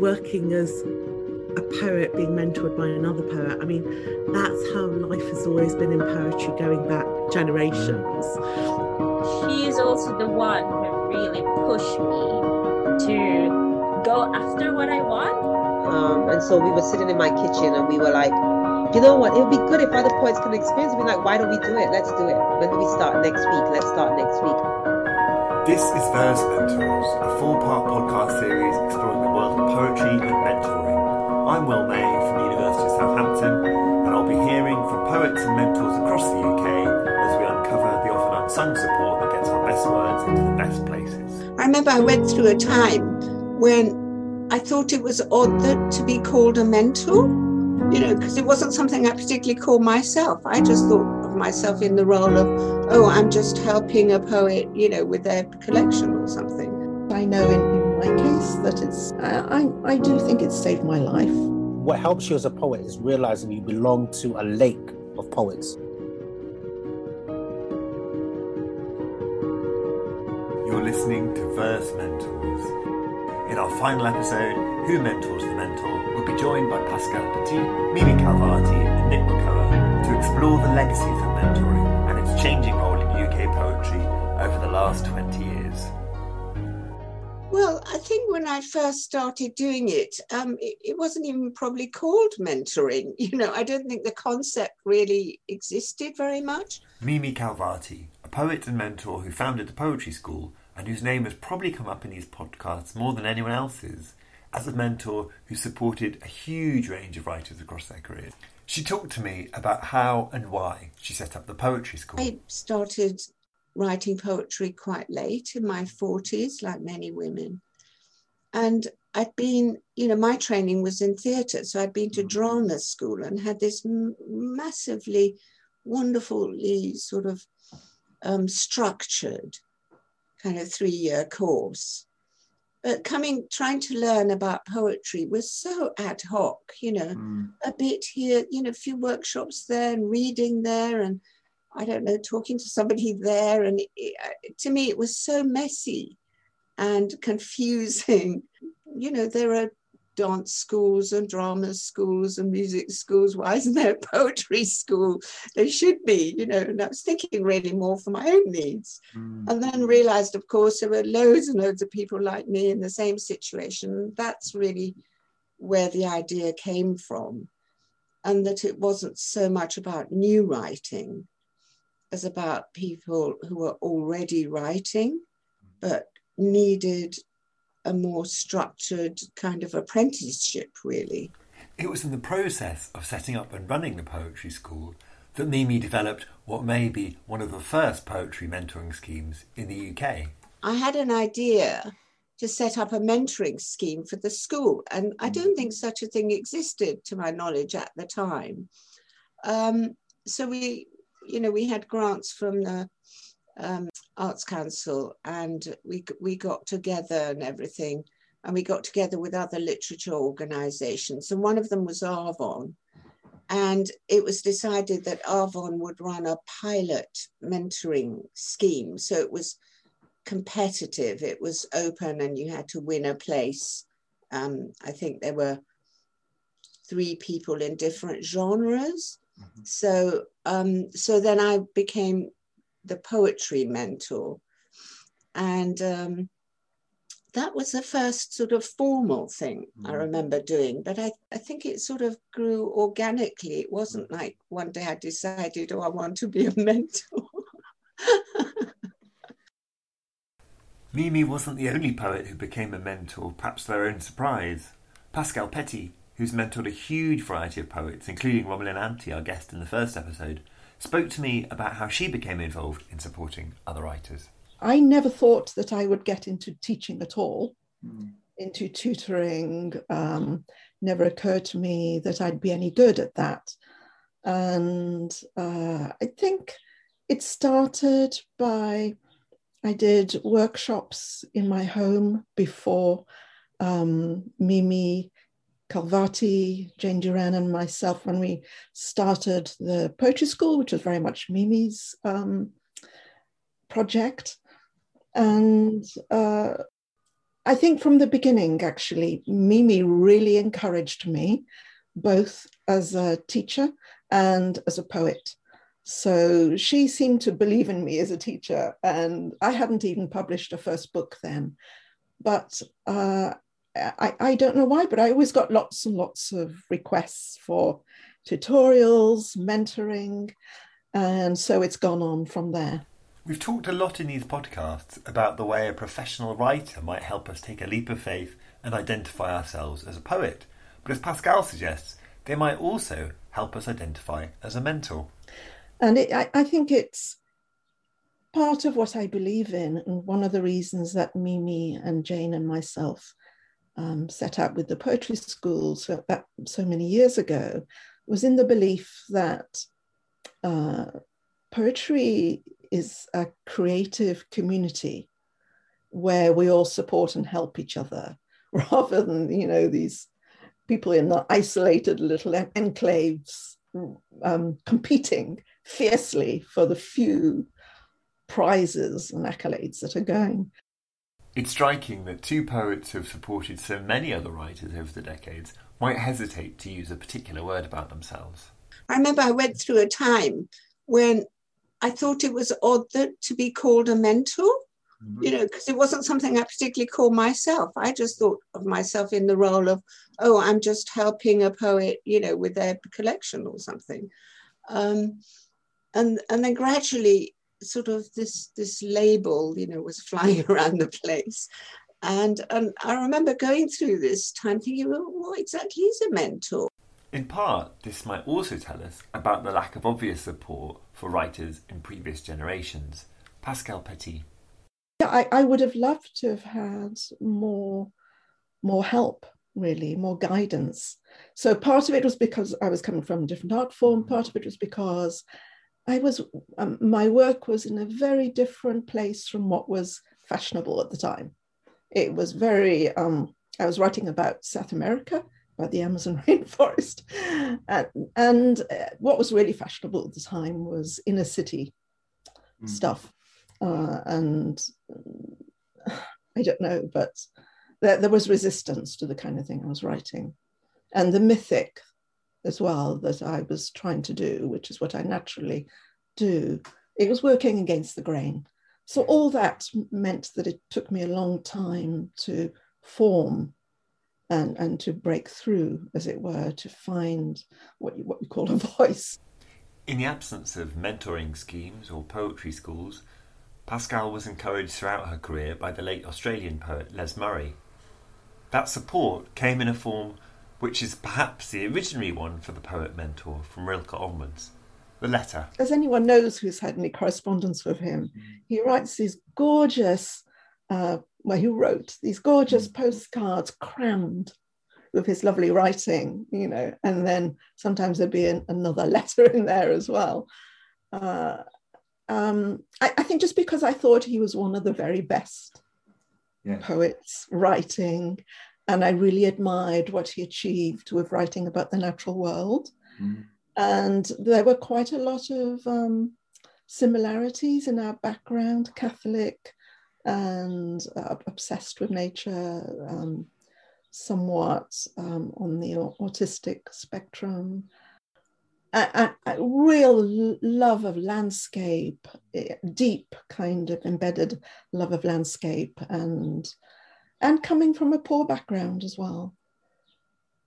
working as a poet being mentored by another poet. I mean, that's how life has always been in poetry going back generations. She is also the one who really pushed me to go after what I want. Um, and so we were sitting in my kitchen and we were like, you know what? It would be good if other poets can experience it. Be like, why don't we do it? Let's do it. When do we start next week? Let's start next week. This is Verse Mentors, a four part podcast series exploring the world of poetry and mentoring. I'm Will May from the University of Southampton, and I'll be hearing from poets and mentors across the UK as we uncover the often unsung support that gets our best words into the best places. I remember I went through a time when I thought it was odd that to be called a mentor, you know, because it wasn't something I particularly called myself. I just thought of myself in the role of, oh, I'm just helping a poet, you know, with their collection or something. I know in, in my case that it's, I, I do think it saved my life. What helps you as a poet is realizing you belong to a lake of poets. You're listening to Verse Mentors. In our final episode, Who Mentors the Mentor, we'll be joined by Pascale Petit, Mimi Khalvati, and Nick Makoha to explore the legacies of mentoring and its changing role in UK poetry over the last 20 years. Well, I think when I first started doing it, um, it, it wasn't even probably called mentoring. You know, I don't think the concept really existed very much. Mimi Khalvati, a poet and mentor who founded the Poetry School and whose name has probably come up in these podcasts more than anyone else's, as a mentor who supported a huge range of writers across their careers. She talked to me about how and why she set up the Poetry School. I started writing poetry quite late in my 40s, like many women. And I'd been, you know, my training was in theatre. So I'd been to drama school and had this m- massively, wonderfully sort of um, structured kind of three year course. But coming, trying to learn about poetry was so ad hoc, you know, Mm. a bit here, you know, a few workshops there and reading there and I don't know, talking to somebody there. And it, it- to me, it was so messy and confusing. You know, there are dance schools and drama schools and music schools. Why isn't there a poetry school? There should be, you know. And I was thinking really more for my own needs. Mm. And then realized, of course, there were loads and loads of people like me in the same situation. That's really where the idea came from. And that it wasn't so much about new writing as about people who were already writing, but needed a more structured kind of apprenticeship, really. It was in the process of setting up and running the poetry school that Mimi developed what may be one of the first poetry mentoring schemes in the UK. I had an idea to set up a mentoring scheme for the school, and I don't think such a thing existed to my knowledge at the time. Um, so we, you know, we had grants from the um, Arts Council, and we we got together and everything, and we got together with other literature organisations, and one of them was Arvon. And it was decided that Arvon would run a pilot mentoring scheme. So it was competitive, it was open, and you had to win a place. Um, I think there were three people in different genres. So, um, so then I became the poetry mentor, and um, that was the first sort of formal thing I remember doing. But I, I think it sort of grew organically. It wasn't like one day I decided, oh, I want to be a mentor. Mimi wasn't the only poet who became a mentor, perhaps to their own surprise. Pascale Petit, who's mentored a huge variety of poets, including Romalyn Ante, our guest in the first episode, spoke to me about how she became involved in supporting other writers. I never thought that I would get into teaching at all, into tutoring. Um, never occurred to me that I'd be any good at that. And uh, I think it started by I did workshops in my home before um, Mimi Khalvati, Jane Duran, and myself when we started the poetry school, which was very much Mimi's um, project. And uh, I think from the beginning, actually, Mimi really encouraged me, both as a teacher and as a poet. So she seemed to believe in me as a teacher, and I hadn't even published a first book then. But uh, I, I don't know why, but I always got lots and lots of requests for tutorials, mentoring, and so it's gone on from there. We've talked a lot in these podcasts about the way a professional writer might help us take a leap of faith and identify ourselves as a poet. But as Pascale suggests, they might also help us identify as a mentor. And it, I, I think it's part of what I believe in, and one of the reasons that Mimi and Jane and myself um, set up with the poetry schools so, so many years ago was in the belief that uh, poetry is a creative community where we all support and help each other rather than you know these people in the isolated little enclaves um, competing fiercely for the few prizes and accolades that are going. It's striking that two poets who have supported so many other writers over the decades might hesitate to use a particular word about themselves. I remember I went through a time when I thought it was odd that to be called a mentor, mm-hmm. you know, because it wasn't something I particularly called myself. I just thought of myself in the role of, oh, I'm just helping a poet, you know, with their collection or something. Um, and and then gradually sort of this this label you know was flying around the place. And and i remember going through this time thinking well what exactly is a mentor? In part this might also tell us about the lack of obvious support for writers in previous generations. Pascale petit. Yeah i, I would have loved to have had more more help really more guidance. So part of it was because i was coming from a different art form mm-hmm. part of it was because I was, um, my work was in a very different place from what was fashionable at the time. It was very, um, I was writing about South America, about the Amazon rainforest. And, and uh, what was really fashionable at the time was inner city mm. stuff. Uh, and I don't know, but there, there was resistance to the kind of thing I was writing. And the mythic, as well that I was trying to do, which is what I naturally do. It was working against the grain. So all that meant that it took me a long time to form and, and to break through, as it were, to find what you, what you call a voice. In the absence of mentoring schemes or poetry schools, Pascale was encouraged throughout her career by the late Australian poet Les Murray. That support came in a form which is perhaps the originary one for the poet mentor from Rilke onwards the letter. As anyone knows who's had any correspondence with him, mm. he writes these gorgeous, uh, well, he wrote these gorgeous mm. postcards crammed with his lovely writing, you know, and then sometimes there'd be an, another letter in there as well. Uh, um, I, I, think just because I thought he was one of the very best yeah. poets writing and I really admired what he achieved with writing about the natural world. Mm. And there were quite a lot of um, similarities in our background Catholic and uh, obsessed with nature, um, somewhat um, on the autistic spectrum. A, a, a, real love of landscape, deep kind of embedded love of landscape, and and coming from a poor background as well.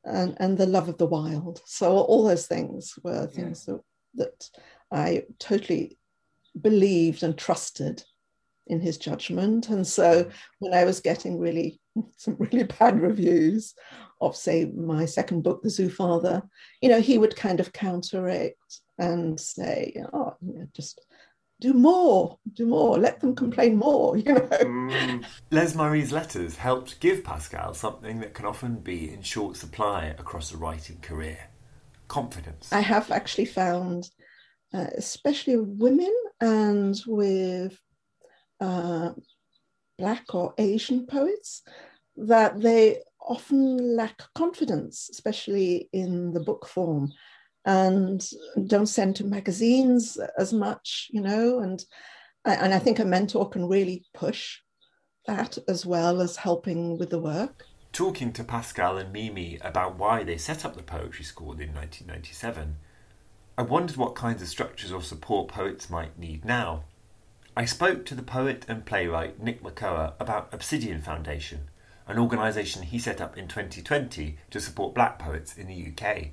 And, and the love of the wild. So all those things were things yeah. that, that i totally believed and trusted in his judgment. And so when i was getting really some really bad reviews of say my second book the zoo father you know he would kind of counteract and say oh you know, just do more, do more, let them complain more, you know. Mm. Les Murray's letters helped give Pascale something that can often be in short supply across a writing career confidence. I have actually found, uh, especially women and with uh, Black or Asian poets, that they often lack confidence, especially in the book form and don't send to magazines as much, you know, and and I think a mentor can really push that as well as helping with the work. Talking to Pascale and Mimi about why they set up the poetry school in 1997, I wondered what kinds of structures or support poets might need now. I spoke to the poet and playwright Nick Makoha about Obsidian Foundation, an organisation he set up in 2020 to support black poets in the UK.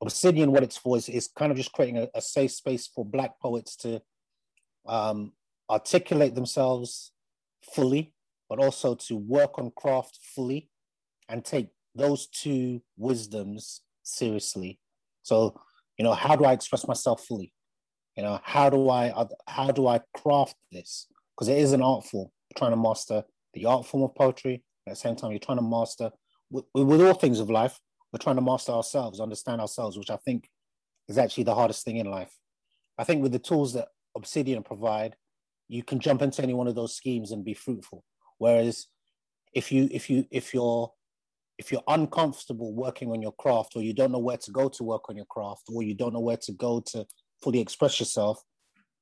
Obsidian, what it's for is, is kind of just creating a, a safe space for black poets to um, articulate themselves fully, but also to work on craft fully and take those two wisdoms seriously. So, you know, how do I express myself fully? You know, how do I how do I craft this? Because it is an art form. trying to master the art form of poetry. At the same time, you're trying to master with, with all things of life. We're trying to master ourselves, understand ourselves, which I think is actually the hardest thing in life. I think with the tools that Obsidian provide, you can jump into any one of those schemes and be fruitful. Whereas if you if you if you're if you're uncomfortable working on your craft or you don't know where to go to work on your craft or you don't know where to go to fully express yourself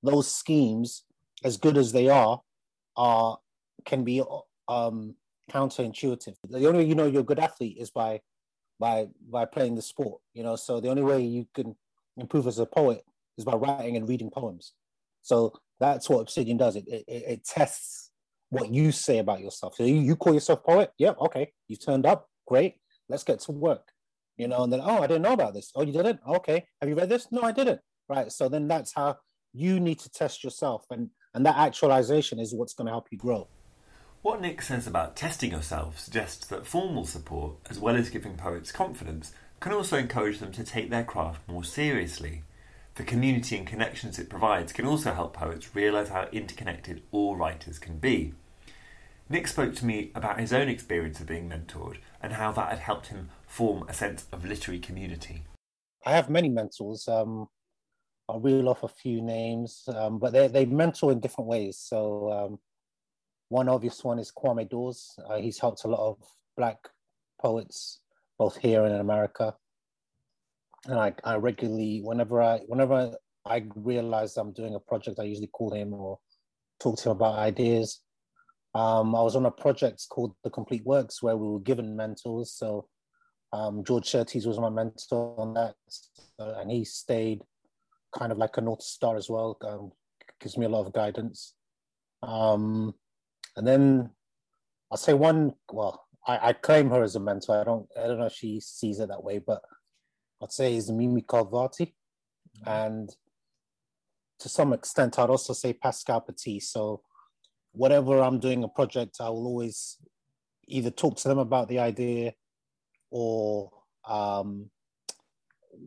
those schemes as good as they are are can be um, counterintuitive the only way you know you're a good athlete is by by by playing the sport you know so the only way you can improve as a poet is by writing and reading poems so that's what Obsidian does. It, it, it tests what you say about yourself. So you, you call yourself poet? Yeah, okay. You turned up. Great. Let's get to work. You know, and then, oh, I didn't know about this. Oh, you didn't? Okay. Have you read this? No, I didn't. Right. So then that's how you need to test yourself. And, and that actualization is what's going to help you grow. What Nick says about testing yourself suggests that formal support, as well as giving poets confidence, can also encourage them to take their craft more seriously. The community and connections it provides can also help poets realise how interconnected all writers can be. Nick spoke to me about his own experience of being mentored and how that had helped him form a sense of literary community. I have many mentors. Um, I'll reel off a few names, um, but they, they mentor in different ways. So, um, one obvious one is Kwame Dawes. Uh, he's helped a lot of Black poets, both here and in America and I, I regularly whenever I whenever I realize I'm doing a project, I usually call him or talk to him about ideas. Um, I was on a project called The Complete Works where we were given mentors. So um, George Szirtes was my mentor on that, and he stayed kind of like a north star as well. Um, gives me a lot of guidance. Um, and then I'll say one. Well, I, I claim her as a mentor. I don't. I don't know if she sees it that way, but I'd say is Mimi Khalvati. And to some extent, I'd also say Pascale Petit. So whatever I'm doing a project, I will always either talk to them about the idea or um,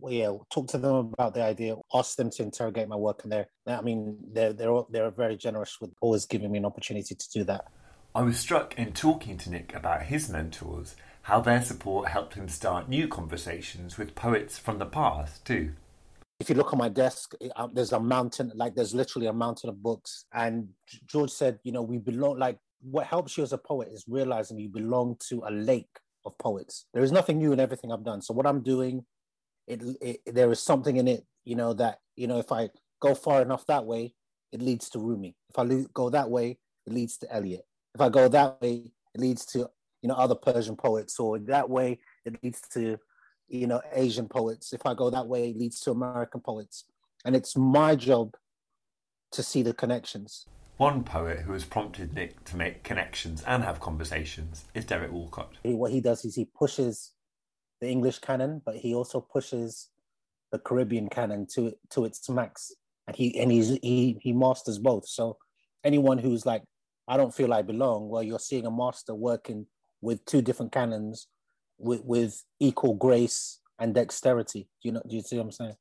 yeah, talk to them about the idea, ask them to interrogate my work, and they're, I mean, they're they're they're very generous with always giving me an opportunity to do that. I was struck in talking to Nick about his mentors how their support helped him start new conversations with poets from the past, too. If you look on my desk, uh, there's a mountain, like there's literally a mountain of books. And George said, you know, we belong, like, what helps you as a poet is realizing you belong to a lake of poets. There is nothing new in everything I've done. So what I'm doing, it, it there is something in it, you know, that, you know, if I go far enough that way, it leads to Rumi. If I go that way, it leads to Eliot. If I go that way, it leads to you know other Persian poets, or that way it leads to you know Asian poets. If I go that way, it leads to American poets, and it's my job to see the connections. One poet who has prompted Nick to make connections and have conversations is Derek Walcott. What he does is he pushes the English canon, but he also pushes the Caribbean canon to to its max, and he and he's he he masters both. So anyone who's like, I don't feel I belong, well, you're seeing a master working with two different canons with, with equal grace and dexterity. Do you know? Do you see what I'm saying?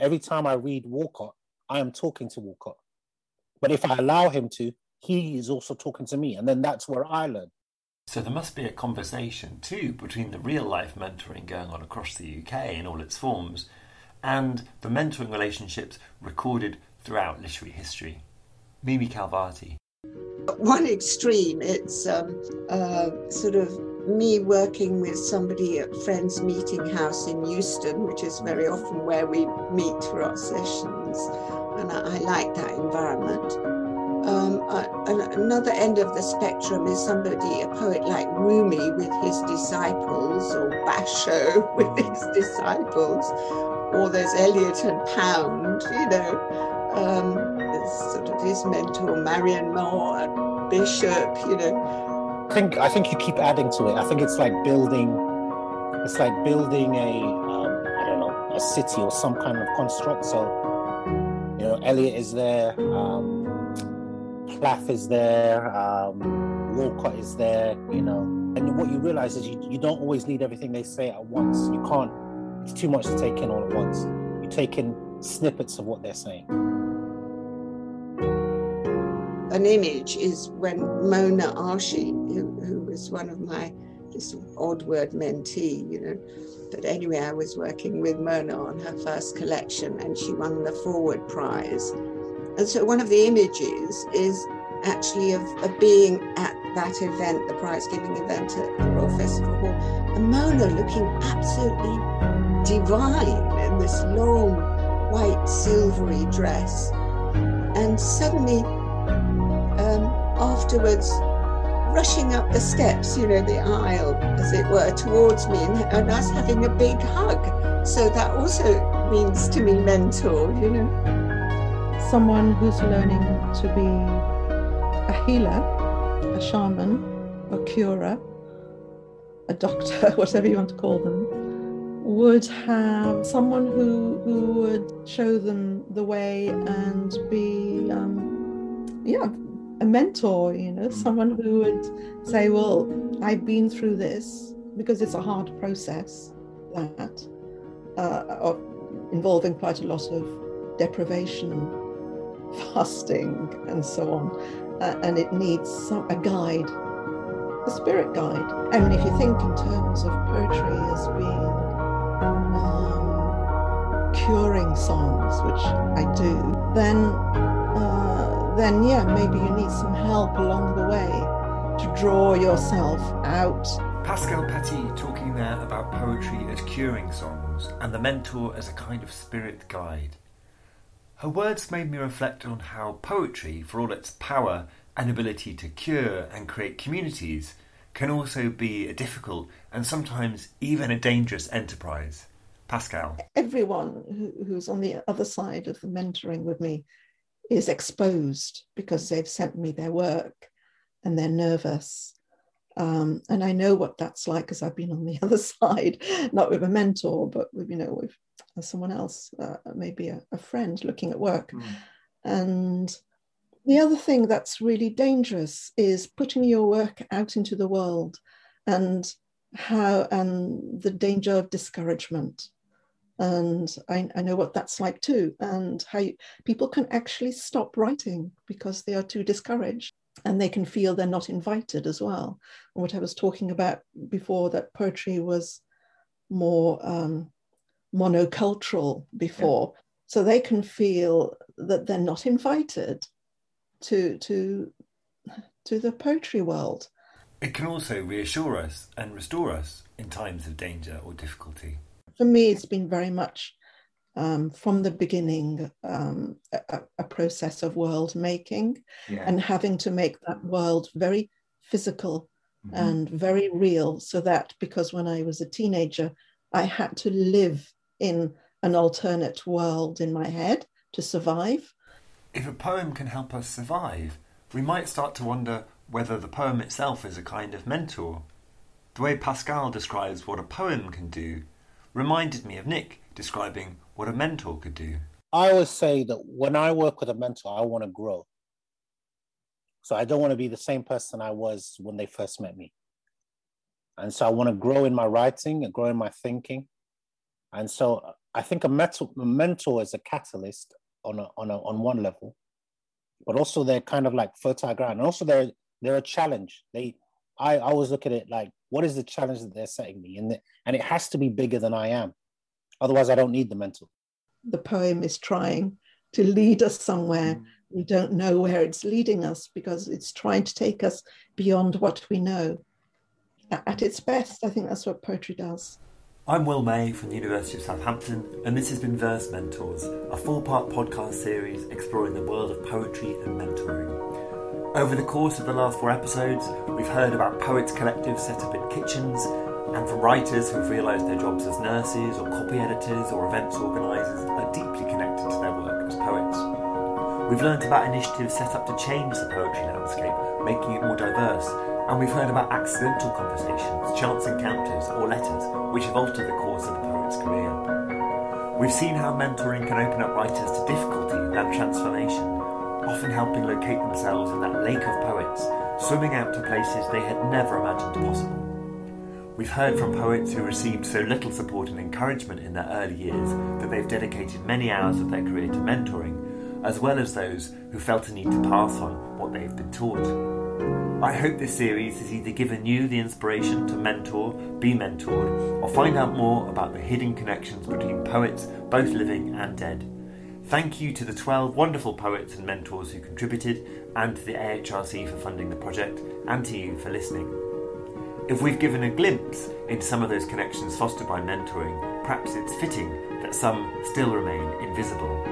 Every time I read Walcott, I am talking to Walcott. But if I allow him to, he is also talking to me, and then that's where I learn. So there must be a conversation too between the real life mentoring going on across the UK in all its forms and the mentoring relationships recorded throughout literary history. Mimi Khalvati. One extreme, it's um, uh, sort of me working with somebody at Friends Meeting House in Euston, which is very often where we meet for our sessions, and I, I like that environment. Um, uh, another end of the spectrum is somebody, a poet like Rumi with his disciples, or Basho with his disciples, or there's Eliot and Pound, you know, um, sort of his mentor, Marianne Moore Bishop, you know. I think I think you keep adding to it. I think it's like building, it's like building a um, I don't know a city or some kind of construct. So you know, Eliot is there. Um, Plath is there, um, Walcott is there, you know. And what you realize is you, you don't always need everything they say at once. You can't, it's too much to take in all at once. You take in snippets of what they're saying. An image is when Mona Arshi, who, who was one of my Arvon mentee, you know. But anyway, I was working with Mona on her first collection and she won the Forward Prize. And so one of the images is actually of, of being at that event, the prize giving event at the Royal Festival Hall, and Mona looking absolutely divine in this long white silvery dress. And suddenly, um, afterwards, rushing up the steps, you know, the aisle, as it were, towards me, and, and us having a big hug. So that also means to me mentor, you know someone who's learning to be a healer, a shaman, a curer, a doctor, whatever you want to call them, would have someone who who would show them the way and be um, yeah a mentor you know someone who would say well i've been through this because it's a hard process that uh, involving quite a lot of deprivation fasting and so on. Uh, and it needs some, a guide, a spirit guide. I mean, if you think in terms of poetry as being um, curing songs, which I do, then uh, then yeah, maybe you need some help along the way to draw yourself out. Pascale Petit talking there about poetry as curing songs and the mentor as a kind of spirit guide. Her words made me reflect on how poetry, for all its power and ability to cure and create communities, can also be a difficult and sometimes even a dangerous enterprise. Pascale. Everyone who's on the other side of the mentoring with me is exposed because they've sent me their work and they're nervous. Um, and I know what that's like because I've been on the other side, not with a mentor, but with, you know, with someone else, uh, maybe a, a, friend looking at work. Mm. And the other thing that's really dangerous is putting your work out into the world and how and the danger of discouragement and I, I, know what that's like too and how you, people can actually stop writing because they are too discouraged and they can feel they're not invited as well and what i was talking about before that poetry was more um, monocultural before yeah. so they can feel that they're not invited to to to the poetry world it can also reassure us and restore us in times of danger or difficulty for me it's been very much um, from the beginning um, a, a, process of world making yeah. and having to make that world very physical mm-hmm. and very real so that because when i was a teenager i had to live in an alternate world in my head to survive. If a poem can help us survive, we might start to wonder whether the poem itself is a kind of mentor. The way Pascale describes what a poem can do reminded me of Nick describing what a mentor could do. I always say that when I work with a mentor, I want to grow. So I don't want to be the same person I was when they first met me. And so I want to grow in my writing and grow in my thinking. And so I think a, mentor, a mentor is a catalyst on a, on a, on one level, but also they're kind of like fertile ground. And also they're they're a challenge. They I, I always look at it like what is the challenge that they're setting me, and the, and it has to be bigger than I am. Otherwise, I don't need the mentor. The poem is trying to lead us somewhere. Mm. We don't know where it's leading us because it's trying to take us beyond what we know. At its best, I think that's what poetry does. I'm Will May from the University of Southampton, and this has been Verse Mentors, a four part podcast series exploring the world of poetry and mentoring. Over the course of the last four episodes, we've heard about poets collectives set up in kitchens, and from writers who've realised their jobs as nurses or copy editors or events organisers are deeply connected to their work as poets. We've learnt about initiatives set up to change the poetry landscape, making it more diverse, and we've heard about accidental conversations, chance encounters, or letters which have altered the course of a poet's career. We've seen how mentoring can open up writers to difficulty and transformation, often helping locate themselves in that lake of poets, swimming out to places they had never imagined possible. We've heard from poets who received so little support and encouragement in their early years that they've dedicated many hours of their career to mentoring, as well as those who felt a need to pass on what they've been taught. I hope this series has either given you the inspiration to mentor, be mentored, or find out more about the hidden connections between poets, both living and dead. Thank you to the 12 wonderful poets and mentors who contributed, and to the AHRC for funding the project, and to you for listening. If we've given a glimpse into some of those connections fostered by mentoring, perhaps it's fitting that some still remain invisible.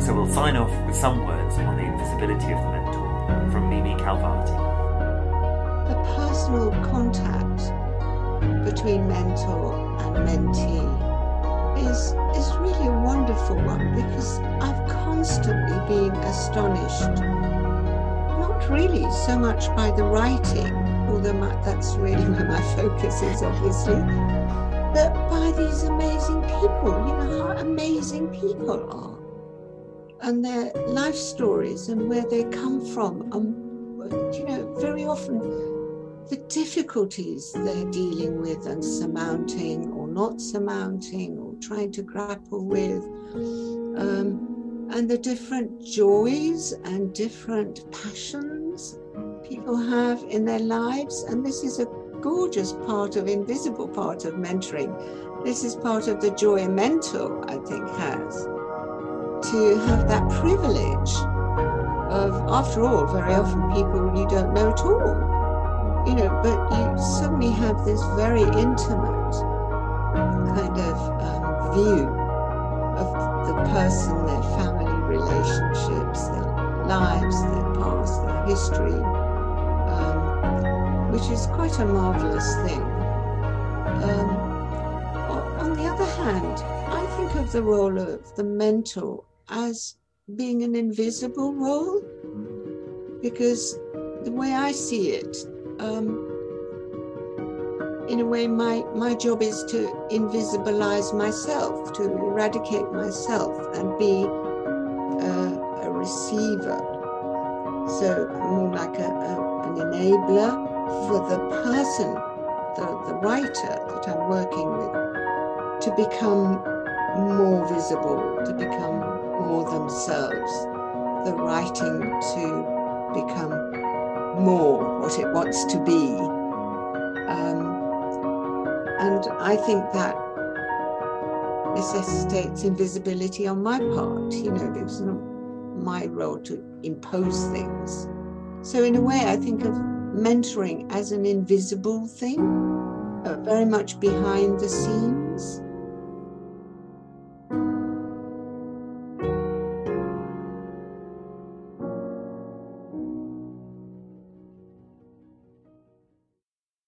So we'll sign off with some words on the invisibility of the mentor from Mimi Khalvati the personal contact between mentor and mentee is, is really a wonderful one because I've constantly been astonished, not really so much by the writing, although my, that's really where my focus is, obviously, but by these amazing people. You know how amazing people are and their life stories and where they come from. And, you know, very often the difficulties they're dealing with and surmounting or not surmounting or trying to grapple with, um, and the different joys and different passions people have in their lives. And this is a gorgeous part of invisible part of mentoring. This is part of the joy a mentor, I think, has to have that privilege of, after all, very often people you don't know at all you know, but you suddenly have this very intimate kind of um, view of the person, their family relationships, their lives, their past, their history, um, which is quite a marvelous thing. Um, on the other hand, I think of the role of the mentor as being an invisible role because the way I see it, um, in a way, my, my job is to invisibilize myself, to eradicate myself and be a, a receiver. So, more like a, a, an enabler for the person, the, the writer that I'm working with, to become more visible, to become more themselves, the writing to become more what it wants to be. Um, and I think that necessitates invisibility on my part. You know, it's not my role to impose things. So, in a way, I think of mentoring as an invisible thing, uh, very much behind the scenes.